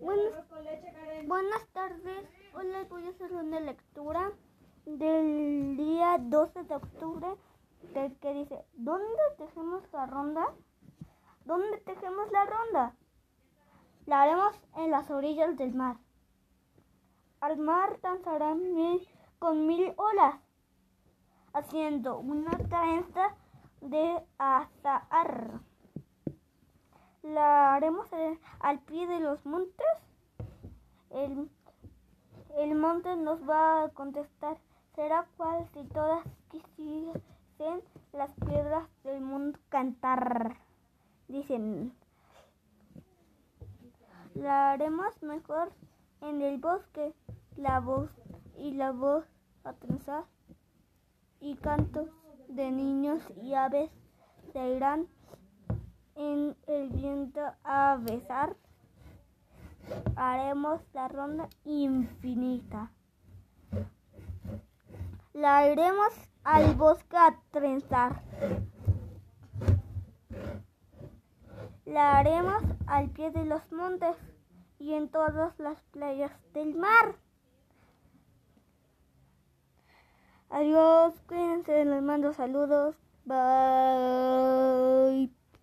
Buenas, tardes. Hoy les voy a hacer una lectura del día 12 de octubre del que dice, ¿dónde tejemos la ronda? ¿Dónde tejemos la ronda? La haremos en las orillas del mar. Al mar danzará mil, con mil olas, haciendo una trenza de azahar haremos al pie de los montes. El, el monte nos va a contestar, será cual si todas quisiesen las piedras del mundo cantar. Dicen, la haremos mejor en el bosque, la voz y la voz a trenzar y cantos de niños y aves se irán el viento a besar, haremos la ronda infinita. La iremos al bosque a trenzar. La haremos al pie de los montes y en todas las playas del mar. Adiós, cuídense, les mando saludos. Bye.